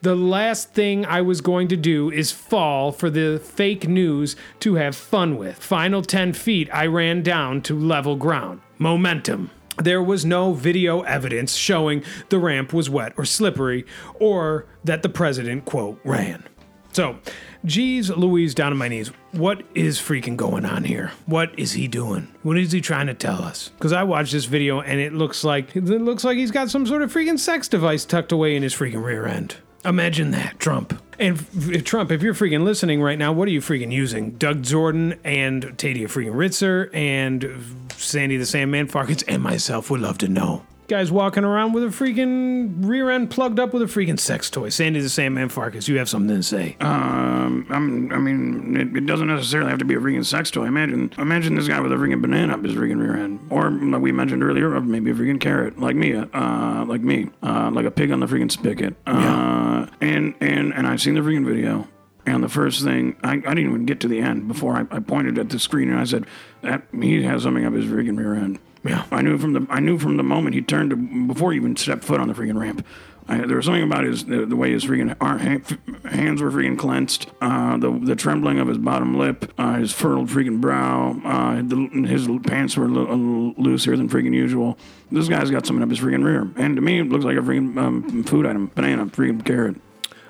The last thing I was going to do is fall for the fake news to have fun with. Final 10 feet, I ran down to level ground. Momentum. there was no video evidence showing the ramp was wet or slippery or that the president, quote, ran. So, geez, Louise, down on my knees. What is freaking going on here? What is he doing? What is he trying to tell us? Because I watched this video and it looks like it looks like he's got some sort of freaking sex device tucked away in his freaking rear end. Imagine that, Trump. And Trump, if you're freaking listening right now, what are you freaking using? Doug Jordan and Tadia freaking Ritzer and Sandy the Sandman Farkins and myself would love to know. Guys walking around with a freaking rear end plugged up with a freaking sex toy. Sandy the Sandman Farkas, you have something to say. Um, I'm, I mean, it, it doesn't necessarily have to be a freaking sex toy. Imagine, imagine this guy with a freaking banana up his freaking rear end, or like we mentioned earlier, or maybe a freaking carrot, like me, uh, like me, uh, like a pig on the freaking spigot. Uh, and and and I've seen the freaking video. And the first thing, I, I didn't even get to the end before I, I pointed at the screen and I said, "That he has something up his freaking rear end." Yeah. I knew from the I knew from the moment he turned to before he even stepped foot on the freaking ramp. I, there was something about his the, the way his freaking hand, hands were freaking clenched, uh, the the trembling of his bottom lip, uh, his furrowed freaking brow, uh, the, his pants were a little, a little looser than freaking usual. This guy's got something up his freaking rear, and to me it looks like a freaking um, food item, banana, freaking carrot.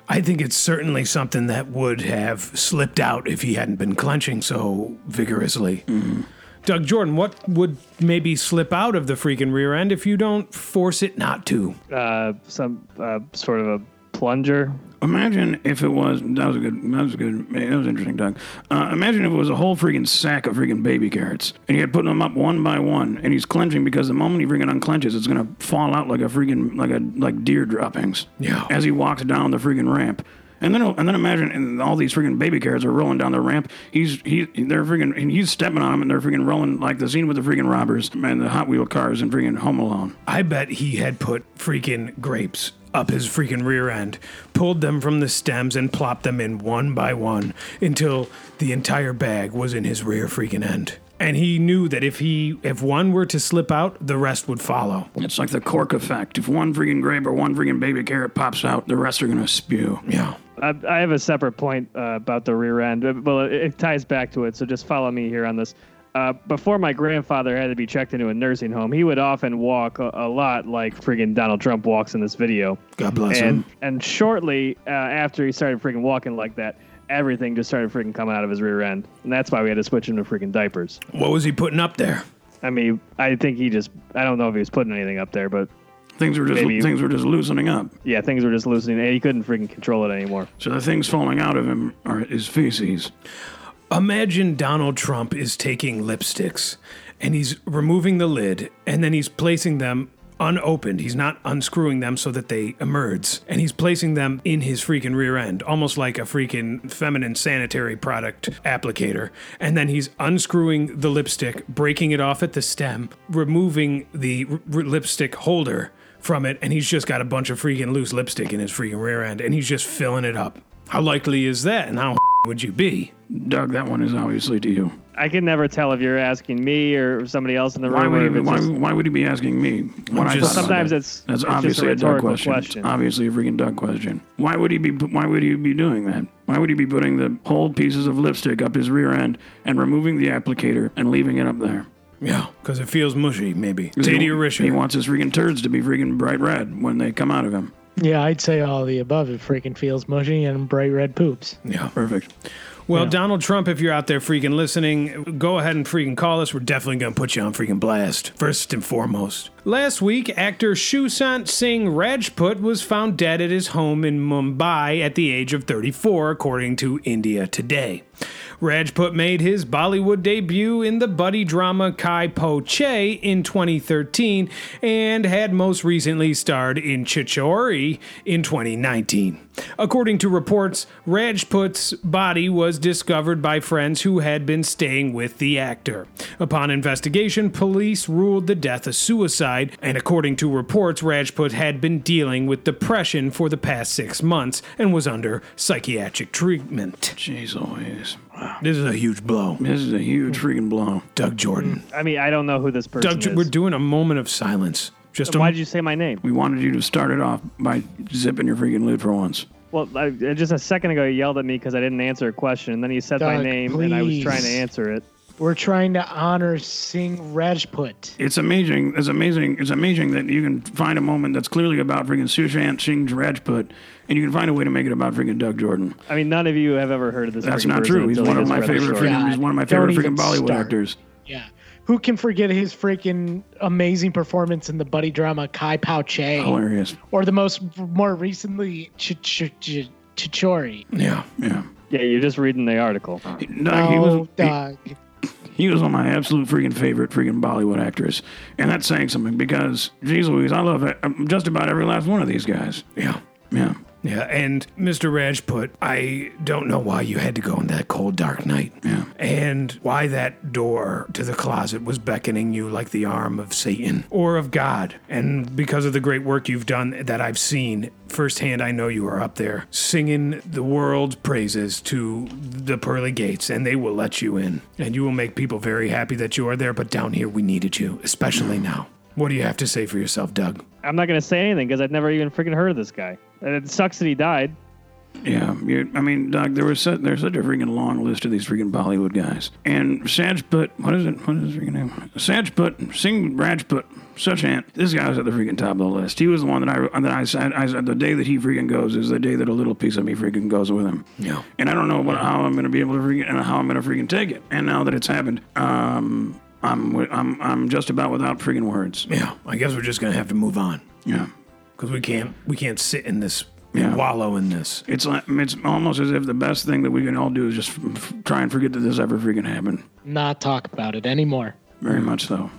I think it's certainly something that would have slipped out if he hadn't been clenching so vigorously. Doug Jordan, what would maybe slip out of the freaking rear end if you don't force it not to? Uh, some uh, sort of a plunger. Imagine if it was that was a good that was a good that was interesting, Doug. Uh, imagine if it was a whole freaking sack of freaking baby carrots, and you had put them up one by one, and he's clenching because the moment he freaking unclenches, it's gonna fall out like a freaking like a like deer droppings. Yeah. As he walks down the freaking ramp. And then, and then imagine, and all these freaking baby carrots are rolling down the ramp. He's he, they're freaking, and he's stepping on them, and they're freaking rolling like the scene with the freaking robbers and the Hot Wheel cars and freaking Home Alone. I bet he had put freaking grapes up his freaking rear end, pulled them from the stems, and plopped them in one by one until the entire bag was in his rear freaking end. And he knew that if he if one were to slip out, the rest would follow. It's like the cork effect. If one freaking grape or one freaking baby carrot pops out, the rest are gonna spew. Yeah. I, I have a separate point uh, about the rear end. Well, it, it ties back to it, so just follow me here on this. Uh, before my grandfather had to be checked into a nursing home, he would often walk a, a lot like friggin' Donald Trump walks in this video. God bless And him. and shortly uh, after he started friggin' walking like that, everything just started friggin' coming out of his rear end, and that's why we had to switch him to friggin' diapers. What was he putting up there? I mean, I think he just I don't know if he was putting anything up there, but Things were just Maybe- things were just loosening up. yeah, things were just loosening, and he couldn't freaking control it anymore. So the things falling out of him are his feces. Imagine Donald Trump is taking lipsticks and he's removing the lid and then he's placing them unopened. He's not unscrewing them so that they emerge. And he's placing them in his freaking rear end, almost like a freaking feminine sanitary product applicator. And then he's unscrewing the lipstick, breaking it off at the stem, removing the r- r- lipstick holder from it, and he's just got a bunch of freaking loose lipstick in his freaking rear end and he's just filling it up. How likely is that? And how <laughs> would you be? Doug, that one is obviously to you. I can never tell if you're asking me or somebody else in the Why room. would, or he, if it's why, just- why would he be asking me? When I just- thought about sometimes that? it's that's it's just obviously a a, Doug rhetorical question. question. It's obviously a freaking Doug question. Why would he be? Why would he be doing that? Why would he be putting the whole pieces of lipstick up his rear end and removing the applicator and leaving it up there? Yeah, because it feels mushy, maybe. He- Tadia He Risher. wants his freaking turds to be freaking bright red when they come out of him. Yeah, I'd say all of the above. It freaking feels mushy and bright red poops. Yeah. Perfect. Well, Donald Trump, if you're out there freaking listening, go ahead and freaking call us. We're definitely going to put you on freaking blast, first and foremost. Last week, actor Sushant Singh Rajput was found dead at his home in Mumbai at the age of 34, according to India Today. Rajput made his Bollywood debut in the buddy drama Kai Po Che in 2013 and had most recently starred in Chhichhore in 2019. According to reports, Rajput's body was discovered by friends who had been staying with the actor. Upon investigation, police ruled the death a suicide, and according to reports, Rajput had been dealing with depression for the past six months and was under psychiatric treatment. Jeez Louise. This is a huge blow. This is a huge freaking blow. Doug Jordan. I mean, I don't know who this person Doug, is. we're doing a moment of silence. Just a Why did you say my name? We wanted you to start it off by zipping your freaking lid for once. Well, I, just a second ago, you yelled at me because I didn't answer a question, and then you said my Doug, name, and I was trying to answer it. We're trying to honor Singh Rajput. It's amazing. It's amazing. It's amazing that you can find a moment that's clearly about freaking Sushant Singh Rajput, and you can find a way to make it about freaking Doug Jordan. I mean, none of you have ever heard of this. That's not true. He's until one you of just my read the favorite. story. Freaking, he's one of my favorite freaking Bollywood start. actors. Yeah. Who can forget his freaking amazing performance in the buddy drama Kai Po Che? Hilarious. Or the most more recently Ch- Ch- Ch- Chhichhore. Yeah. Yeah. Yeah, you're just reading the article. Doug, he was Doug. he was one of my absolute freaking favorite freaking Bollywood actors, and that's saying something because, geez Louise, I love it, just about every last one of these guys. Yeah. Yeah. Yeah, and Mr. Rajput, I don't know why you had to go in that cold, dark night. Yeah. And why that door to the closet was beckoning you like the arm of Satan or of God. And because of the great work you've done that I've seen firsthand, I know you are up there singing the world's praises to the pearly gates, and they will let you in. And you will make people very happy that you are there. But down here, we needed you, especially now. What do you have to say for yourself, Doug? I'm not gonna say anything because I've never even freaking heard of this guy. And It sucks that he died. Yeah, you, I mean, Doug, there was such, there's such a freaking long list of these freaking Bollywood guys. And Sajput, what is it? What is his freaking name? Sajput, Singh Rajput, Sushant. This guy was at the freaking top of the list. He was the one that I that I said, I said the day that he freaking goes is the day that a little piece of me freaking goes with him. Yeah. And I don't know what, how I'm going to be able to freaking and how I'm going to freaking take it. And now that it's happened, um, I'm I'm I'm just about without freaking words. Yeah, I guess we're just gonna have to move on Yeah. because we can't we can't sit in this Yeah. wallow in this. It's like it's almost as if the best thing that we can all do is just f- f- try and forget that this ever freaking happened. Not talk about it anymore. Very much so.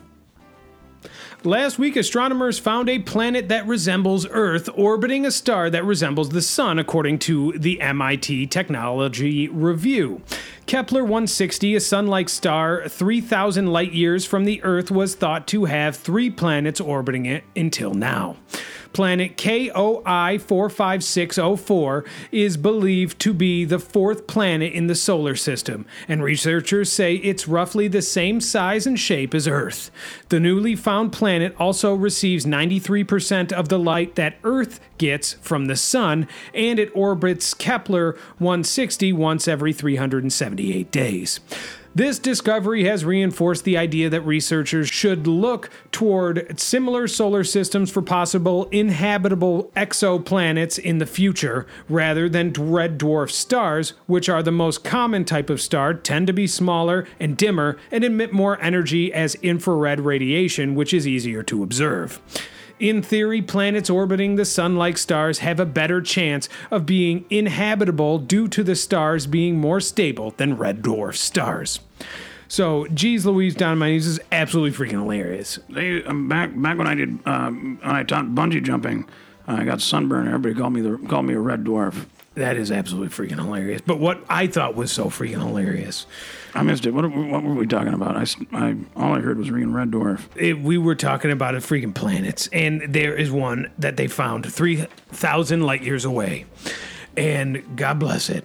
Last week, astronomers found a planet that resembles Earth orbiting a star that resembles the Sun, according to the MIT Technology Review. Kepler 160, a sun like star 3,000 light years from the Earth, was thought to have three planets orbiting it until now. Planet KOI 45604 is believed to be the fourth planet in the solar system, and researchers say it's roughly the same size and shape as Earth. The newly found planet also receives 93% of the light that Earth gets from the Sun, and it orbits Kepler 160 once every 378 days. This discovery has reinforced the idea that researchers should look toward similar solar systems for possible inhabitable exoplanets in the future, rather than red dwarf stars, which are the most common type of star, tend to be smaller and dimmer and emit more energy as infrared radiation, which is easier to observe. In theory, planets orbiting the sun like stars have a better chance of being inhabitable due to the stars being more stable than red dwarf stars. So, geez Louise down my knees is absolutely freaking hilarious. They um, back back when I did um, when I taught bungee jumping, I got sunburned. Everybody called me the called me a red dwarf. That is absolutely freaking hilarious. But what I thought was so freaking hilarious, I missed it. What, what were we talking about? I, I- all I heard was freaking red dwarf. it, we were talking about a freaking planets, and there is one that they found 3,000 light years away. And God bless it.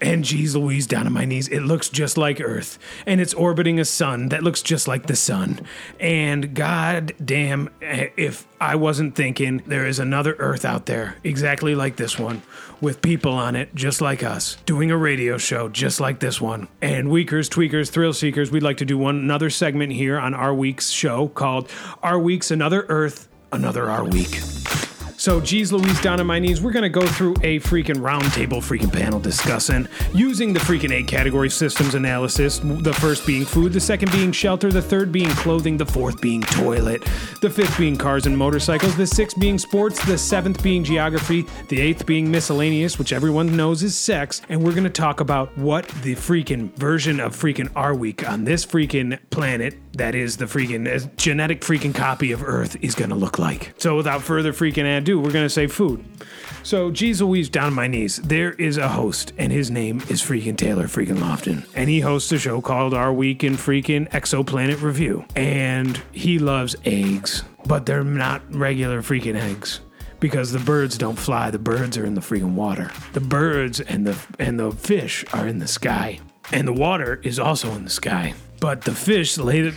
And geez Louise, down on my knees, it looks just like Earth. And it's orbiting a sun that looks just like the sun. And god damn, eh, if I wasn't thinking there is another Earth out there, exactly like this one, with people on it just like us, doing a radio show just like this one. And Weakers, Tweakers, Thrill Seekers, we'd like to do one another segment here on our week's show called Our Week's Another Earth, Another Our Week. So, geez Louise, down on my knees, we're gonna go through a freaking roundtable freaking panel discussing using the freaking eight category systems analysis. The first being food, the second being shelter, the third being clothing, the fourth being toilet, the fifth being cars and motorcycles, the sixth being sports, the seventh being geography, the eighth being miscellaneous, which everyone knows is sex. And we're gonna talk about what the freaking version of freaking our week on this freaking planet that is the freaking uh, genetic freaking copy of Earth is gonna look like. So without further freaking ado, we're gonna say food. So geez Louise, down my knees, there is a host, and his name is freaking Taylor freaking Lofton, and he hosts a show called Our Week in Freaking Exoplanet Review, and he loves eggs, but they're not regular freaking eggs. Because the birds don't fly, the birds are in the freaking water. The birds and the and the fish are in the sky. And the water is also in the sky. But the fish lay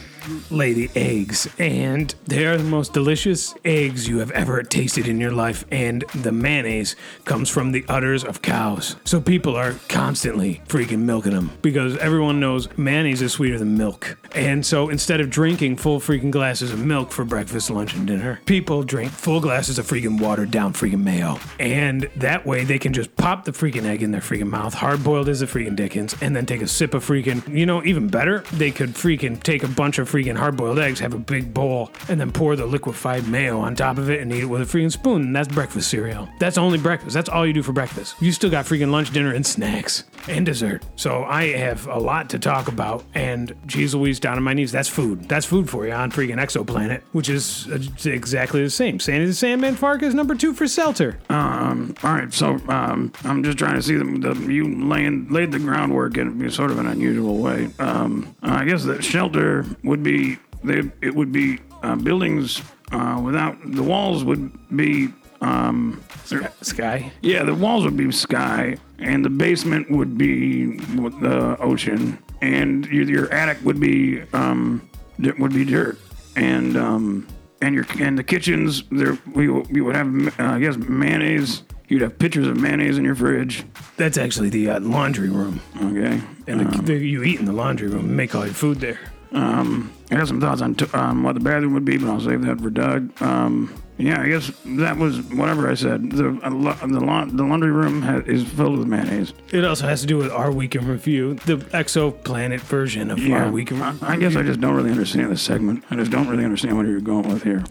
the eggs, and they are the most delicious eggs you have ever tasted in your life. And the mayonnaise comes from the udders of cows. So people are constantly freaking milking them because everyone knows mayonnaise is sweeter than milk. And so instead of drinking full freaking glasses of milk for breakfast, lunch, and dinner, people drink full glasses of freaking watered down freaking mayo. And that way they can just pop the freaking egg in their freaking mouth, hard boiled as a freaking Dickens, and then take a sip of freaking, you know, even better, they could freaking take a bunch of freaking hard boiled eggs, have a big bowl, and then pour the liquefied mayo on top of it and eat it with a freaking spoon. And that's breakfast cereal. That's only breakfast. That's all you do for breakfast. You still got freaking lunch, dinner, and snacks and dessert. So I have a lot to talk about. And geez Louise, down on my knees, that's food. That's food for you on freaking Exoplanet, which is uh, exactly the same. Sandy the Sandman Farkas number two for Seltzer. Um, all right, so um, I'm just trying to see the, the you laying laid the groundwork in sort of an unusual way. Um, I guess that shelter would be they it would be uh, buildings uh, without the walls would be um, Sky. yeah the walls would be sky and the basement would be the ocean and your, your attic would be um, would be dirt and um, and your and the kitchens there we we would have uh, I guess mayonnaise you'd have pitchers of mayonnaise in your fridge That's actually the uh, laundry room. okay And the, the, you eat in the laundry room and make all your food there. Um, I got some thoughts on t- um, what the bathroom would be, but I'll save that for Doug. Um, yeah, I guess that was whatever I said. The uh, lo- the, la- the laundry room ha- is filled with mayonnaise. It also has to do with our week in review, the exoplanet version of Yeah, our week in I, review. I guess I just don't really understand this segment. I just don't really understand what you're going with here.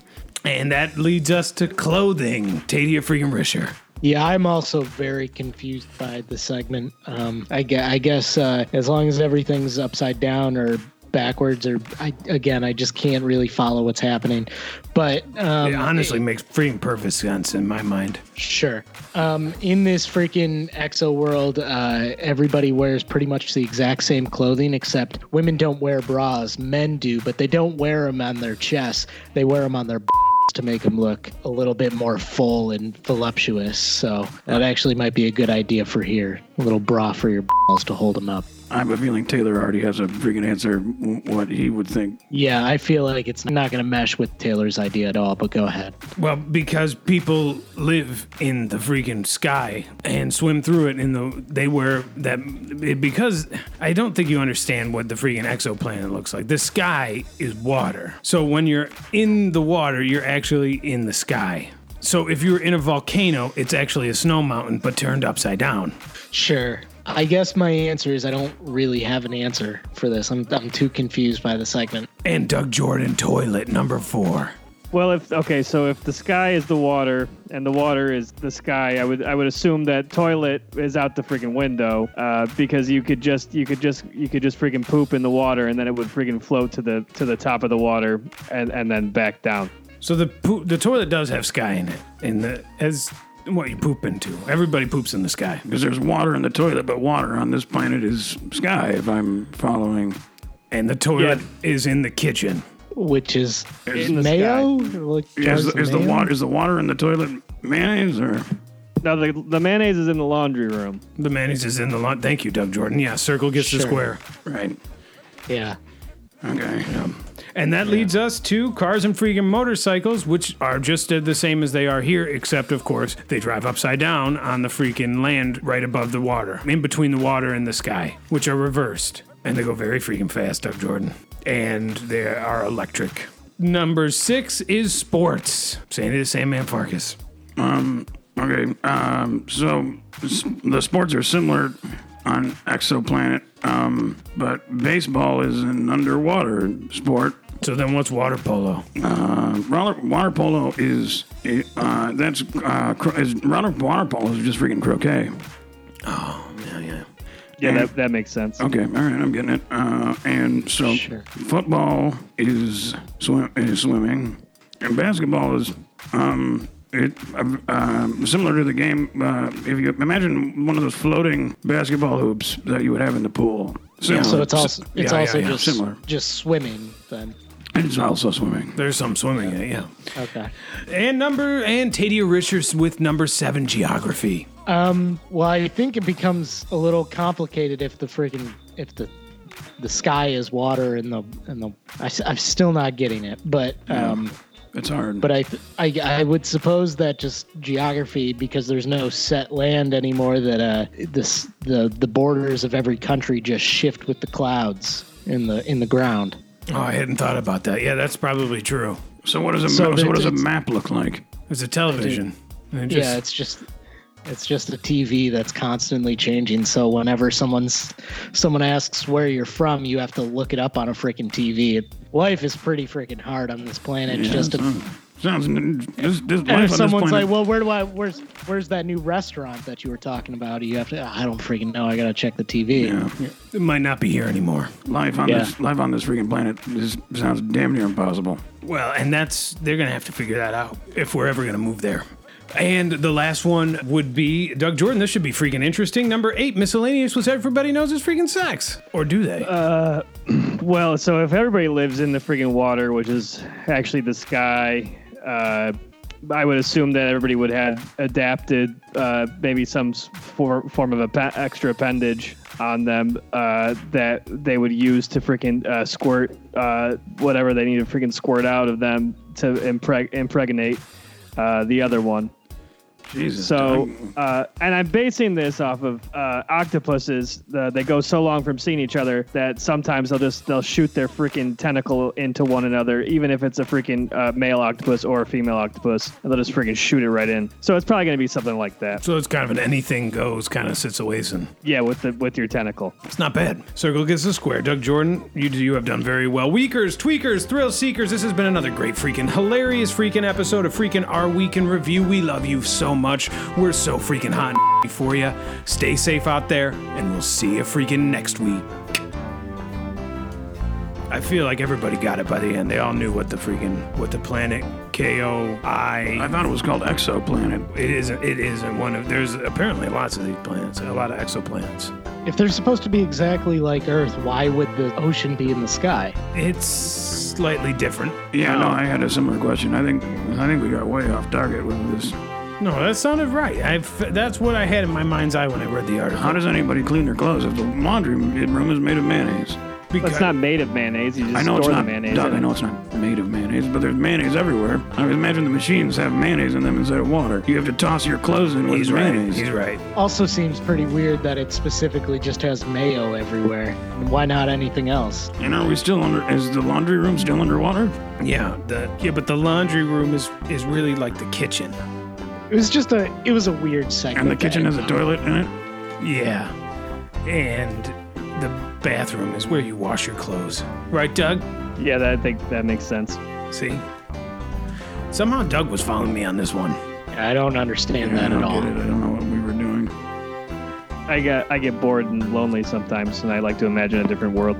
And that leads us to clothing. Tadia freaking Risher. Yeah, I'm also very confused by the segment. Um, I, gue- I guess uh, as long as everything's upside down or backwards, or I, again, I just can't really follow what's happening. But um, It honestly makes freaking perfect sense in my mind. Sure. Um, in this freaking exo world, uh, everybody wears pretty much the exact same clothing, except women don't wear bras. Men do, but they don't wear them on their chests. They wear them on their to make them look a little bit more full and voluptuous. So that actually might be a good idea for here. A little bra for your balls to hold them up. I have a feeling Taylor already has a freaking answer what he would think. Yeah, I feel like it's not going to mesh with Taylor's idea at all, but go ahead. Well, because people live in the freaking sky and swim through it in the they wear that it, because I don't think you understand what the freaking exoplanet looks like. The sky is water. So when you're in the water, you're actually in the sky. So if you're in a volcano, it's actually a snow mountain but turned upside down. Sure. I guess my answer is I don't really have an answer for this. I'm, I'm too confused by the segment. And Doug Jordan toilet number 4. Well, if okay, so if the sky is the water and the water is the sky, I would I would assume that toilet is out the freaking window uh, because you could just you could just you could just freaking poop in the water and then it would freaking float to the to the top of the water and and then back down. So the poo- the toilet does have sky in it. In the as what you poop into. Everybody poops in the sky. Because there's water in the toilet, but water on this planet is sky, if I'm following. And the toilet Yeah. is in the kitchen. Which is In the mayo? Like Is, jars the- is the mayo? water is the water in the toilet mayonnaise or No, the the mayonnaise is in the laundry room. The mayonnaise is in the lot. Thank you, Doug Jordan. Yeah, circle gets the square. right? Yeah. Okay. And that leads us to cars and freaking motorcycles, which are just the same as they are here, except, of course, they drive upside down on the freaking land right above the water, in between the water and the sky, which are reversed. And they go very freaking fast, Doug Jordan. And they are electric. Number six is sports. Saying it the Sandman Farkas. Um, okay. Um, so the sports are similar on Exoplanet, um, but baseball is an underwater sport. So then what's water polo? Uh, roller, water polo is uh, that's uh, cro- is water, water polo is just freaking croquet. Oh yeah, yeah. Yeah, that that makes sense. Okay, all right, I'm getting it. Uh, and so Sure. football is swim is swimming, and basketball is um, it uh, um, similar to the game. Uh, if you imagine one of those floating basketball hoops that you would have in the pool. Similar. So it's also it's Yeah, yeah, also yeah, just similar. just swimming then. And it's also swimming. There's some swimming in it, yeah. Okay. And number, and Tadia Richards with number seven, geography. Um. Well, I think it becomes a little complicated if the freaking if the the sky is water and the and the I, am still not getting it, but um, It's hard. but I, I I would suppose that just geography because there's no set land anymore that uh this the the borders of every country just shift with the clouds in the in the ground. Oh, I hadn't thought about that. Yeah, that's probably true. so what does a So ma- so what does a it's- map look like? It's a television. And it yeah, it's just it's just a TV that's constantly changing. So whenever someone's someone asks where you're from, you have to look it up on a freaking TV. Life is pretty freaking hard on this planet. Yeah, just a, sounds, sounds this, this and life on if this someone's planet- like, "Well, where do I? Where's where's that new restaurant that you were talking about?" You have to. I don't freaking know. I gotta check the TV. yeah, it might not be here anymore. life on Yeah. this life on this freaking planet this sounds damn near impossible. Well, and that's they're gonna have to figure that out if we're ever gonna move there. And the last one would be Doug Jordan. This should be freaking interesting. Number eight, miscellaneous was everybody knows is freaking sex, or do they? Uh, <clears throat> Well, so if everybody lives in the freaking water, which is actually the sky, uh, I would assume that everybody would have adapted uh, maybe some for, form of a extra appendage on them uh, that they would use to freaking uh, squirt uh, whatever they need to freaking squirt out of them to impreg- impregnate uh, the other one. Jesus. So, uh, and I'm basing this off of uh, octopuses. Uh, they go so long from seeing each other that sometimes they'll just they'll shoot their freaking tentacle into one another, even if it's a freaking uh, male octopus or a female octopus. And they'll just freaking shoot it right in. So it's probably gonna be something like that. so it's kind of an anything goes kind of situation. Yeah, with the with your tentacle. It's not bad. Circle gets the square. Doug Jordan, you you have done very well. Weakers, tweakers, thrill seekers. This has been another great freaking hilarious freaking episode of freaking our week in review. We love you so much. We're so freaking hot and <laughs> for you. Stay safe out there, and we'll see you freaking next week. I feel like everybody got it by the end. They all knew what the freaking what the planet K O I I. thought it was called exoplanet. It isn't. It isn't one of. There's apparently lots of these planets. A lot of exoplanets. If they're supposed to be exactly like Earth, why would the ocean be in the sky? It's slightly different. Yeah, no, um, I had a similar question. I think I think we got way off target with this. No, that sounded right. I that's what I had in my mind's eye when I read the article. How does anybody clean their clothes if the laundry room is made of mayonnaise? Because It's not made of mayonnaise. You just I know it's not. the mayonnaise. Doug, I know it's not made of mayonnaise, but there's mayonnaise everywhere. I would imagine the machines have mayonnaise in them instead of water. You have to toss your clothes in with he's right. mayonnaise. He's right. Also seems pretty weird that it specifically just has mayo everywhere. Why not anything else? And are we still under? Is the laundry room still underwater? Yeah, the yeah, but the laundry room is is really like the kitchen. It was just a it was a weird segment. And the kitchen has a toilet in it. Yeah, and the bathroom is where you wash your clothes, right, Doug? Yeah, that, I think that makes sense. See, somehow Doug was following me on this one. I don't understand Yeah, I that don't at all. get it. I don't know what we were doing. I get I get bored and lonely sometimes, and I like to imagine a different world.